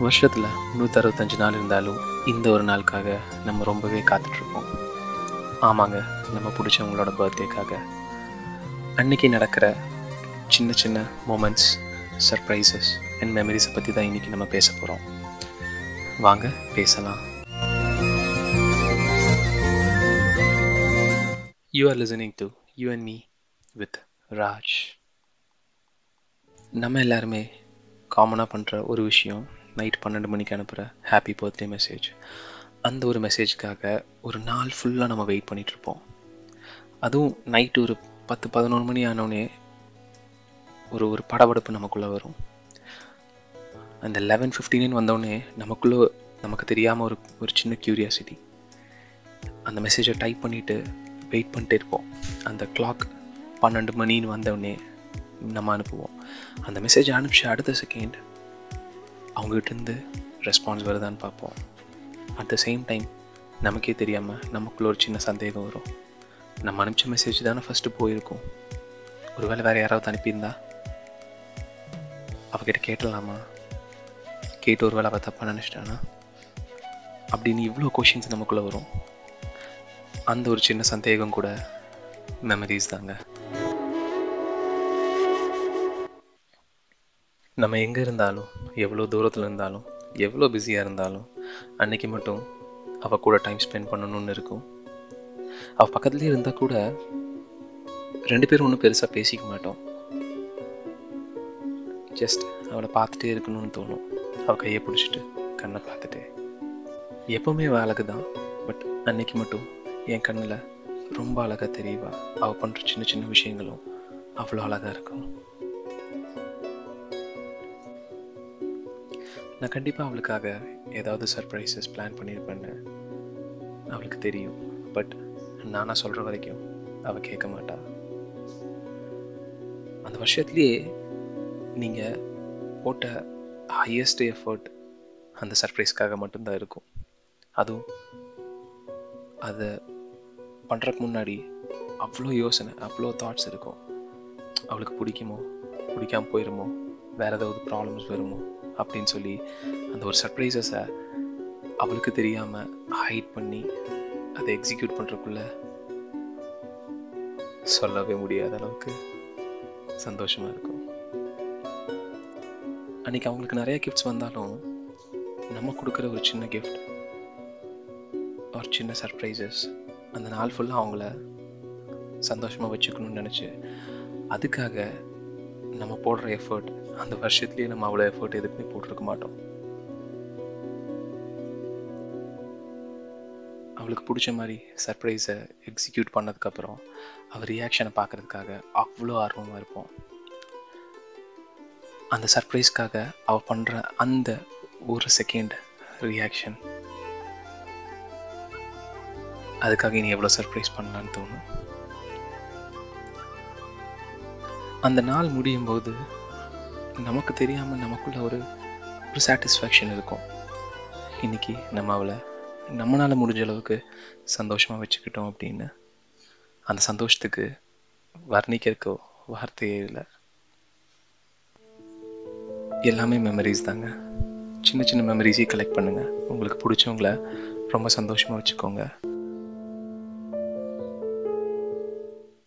வருஷத்தில் முந்நூற்றி அறுபத்தஞ்சு நாள் இருந்தாலும் இந்த ஒரு நாளுக்காக நம்ம ரொம்பவே காத்துட்ருக்கோம் ஆமாங்க நம்ம பிடிச்சவங்களோட பர்த்டேக்காக அன்னைக்கு நடக்கிற சின்ன சின்ன மூமெண்ட்ஸ் சர்ப்ரைசஸ் அண்ட் மெமரிஸை பற்றி தான் இன்றைக்கி நம்ம பேச போகிறோம் வாங்க பேசலாம். You are listening to you and me with Raj நம்ம எல்லாருமே காமனாக பண்ணுற ஒரு விஷயம் நைட் பன்னெண்டு மணிக்கு அனுப்புகிற ஹாப்பி பர்த்டே மெசேஜ் அந்த ஒரு மெசேஜ்க்காக ஒரு நாள் ஃபுல்லாக நம்ம வெயிட் பண்ணிகிட்ருப்போம் அதுவும் நைட்டு ஒரு பத்து பதினோரு மணி ஆனோடனே ஒரு ஒரு படபடப்பு நமக்குள்ளே வரும். அந்த லெவன் ஃபிஃப்டீன் வந்தோடனே நமக்குள்ளே நமக்கு தெரியாமல் ஒரு ஒரு சின்ன க்யூரியாசிட்டி அந்த மெசேஜை டைப் பண்ணிவிட்டு வெயிட் பண்ணிட்டே இருப்போம். அந்த கிளாக் பன்னெண்டு மணின்னு வந்தோடனே நம்ம அனுப்புவோம். அந்த மெசேஜ் அனுப்பிச்சு அடுத்த செகண்ட் அவங்ககிட்டருந்து ரெஸ்பான்ஸ் வருதான்னு பார்ப்போம். அட் த சேம் டைம் நமக்கே தெரியாமல் நமக்குள்ள ஒரு சின்ன சந்தேகம் வரும். நம்ம அனுப்பிச்ச மெசேஜ் தானே ஃபஸ்ட்டு போயிருக்கோம். ஒருவேளை வேறு யாராவது அனுப்பியிருந்தா? அவகிட்ட கேட்டலாமா? கேட்டு ஒரு வேளை அவள் தப்பாக நினச்சிட்டானா? அப்படின்னு இவ்வளோ கொஷின்ஸ் நமக்குள்ளே வரும். அந்த ஒரு சின்ன சந்தேகம் கூட மெமரிஸ் தாங்க. நம்ம எங்கே இருந்தாலும் எவ்வளோ தூரத்தில் இருந்தாலும் எவ்வளோ பிஸியாக இருந்தாலும் அன்னைக்கு மட்டும் அவள் கூட டைம் ஸ்பெண்ட் பண்ணணும்னு இருக்கும். அவள் பக்கத்துலேயே இருந்தால் கூட ரெண்டு பேரும் ஒன்றும் பெருசாக பேசிக்க மாட்டோம். ஜஸ்ட் அவளை பார்த்துட்டே இருக்கணும்னு தோணும். அவள் கையை பிடிச்சிட்டு கண்ணை பார்த்துட்டு. எப்போவுமே அழகு தான் பட் அன்னைக்கு மட்டும் என் கண்ணில் ரொம்ப அழகாக தெரியவா. அவள் பண்ணுற சின்ன சின்ன விஷயங்களும் அவ்வளோ அழகாக இருக்கும். நான் கண்டிப்பாக அவளுக்காக ஏதாவது சர்ப்ரைசஸ் பிளான் பண்ணியிருப்பேன்னு அவளுக்கு தெரியும். பட் நானாக சொல்கிற வரைக்கும் அவள் கேட்க மாட்டா. அந்த வருஷத்துலேயே நீங்கள் போட்ட ஹையஸ்ட் எஃபர்ட் அந்த சர்ப்ரைஸ்க்காக மட்டும்தான் இருக்கும். அதுவும் அதை பண்ணுறக்கு முன்னாடி அவ்வளோ யோசனை அவ்வளோ தாட்ஸ் இருக்கும். அவளுக்கு பிடிக்குமோ பிடிக்காம போயிருமோ வேறு ஏதாவது ப்ராப்ளம்ஸ் வருமோ அப்படின்னு சொல்லி அந்த ஒரு சர்ப்ரைசஸை அவளுக்கு தெரியாமல் ஹைட் பண்ணி அதை எக்ஸிக்யூட் பண்ணுறக்குள்ள சொல்லவே முடியாத அளவுக்கு சந்தோஷமாக இருக்கும். அன்னைக்கு அவங்களுக்கு நிறைய கிஃப்ட்ஸ் வந்தாலும் நம்ம கொடுக்குற ஒரு சின்ன கிஃப்ட் ஒரு சின்ன சர்ப்ரைசஸ் அந்த நாள் ஃபுல்லாக அவங்கள சந்தோஷமாக வச்சுக்கணும்னு நினச்சி அதுக்காக நம்ம போடுற எஃபர்ட் அந்த வருஷத்துலேயே நம்ம அவ்வளோ எஃபர்ட் எதுக்குமே போட்டிருக்க மாட்டோம். அவளுக்கு பிடிச்ச மாதிரி சர்ப்ரைஸை எக்ஸிக்யூட் பண்ணதுக்கப்புறம் அவள் ரியாக்ஷனை பார்க்கறதுக்காக அவ்வளோ ஆர்வமாக இருப்போம். அந்த சர்ப்ரைஸ்க்காக அவள் பண்ணுற அந்த ஒரு செகண்ட் ரியாக்ஷன் அதுக்காக இனி எவ்வளோ சர்ப்ரைஸ் பண்ணலான்னு தோணும். அந்த நாள் முடியும் போது நமக்கு தெரியாமல் நமக்குள்ள ஒரு ஒரு சாட்டிஸ்ஃபேக்ஷன் இருக்கும். இன்னைக்கு நம்ம அவளை நம்மளால் முடிஞ்ச அளவுக்கு சந்தோஷமாக வச்சுக்கிட்டோம் அப்படின்னு அந்த சந்தோஷத்துக்கு வர்ணிக்கிறக்கோ வார்த்தையே இல்லை. எல்லாமே மெமரிஸ் தாங்க. சின்ன சின்ன மெமரிஸையும் கலெக்ட் பண்ணுங்கள் உங்களுக்கு பிடிச்சவங்கள ரொம்ப சந்தோஷமாக வச்சுக்கோங்க.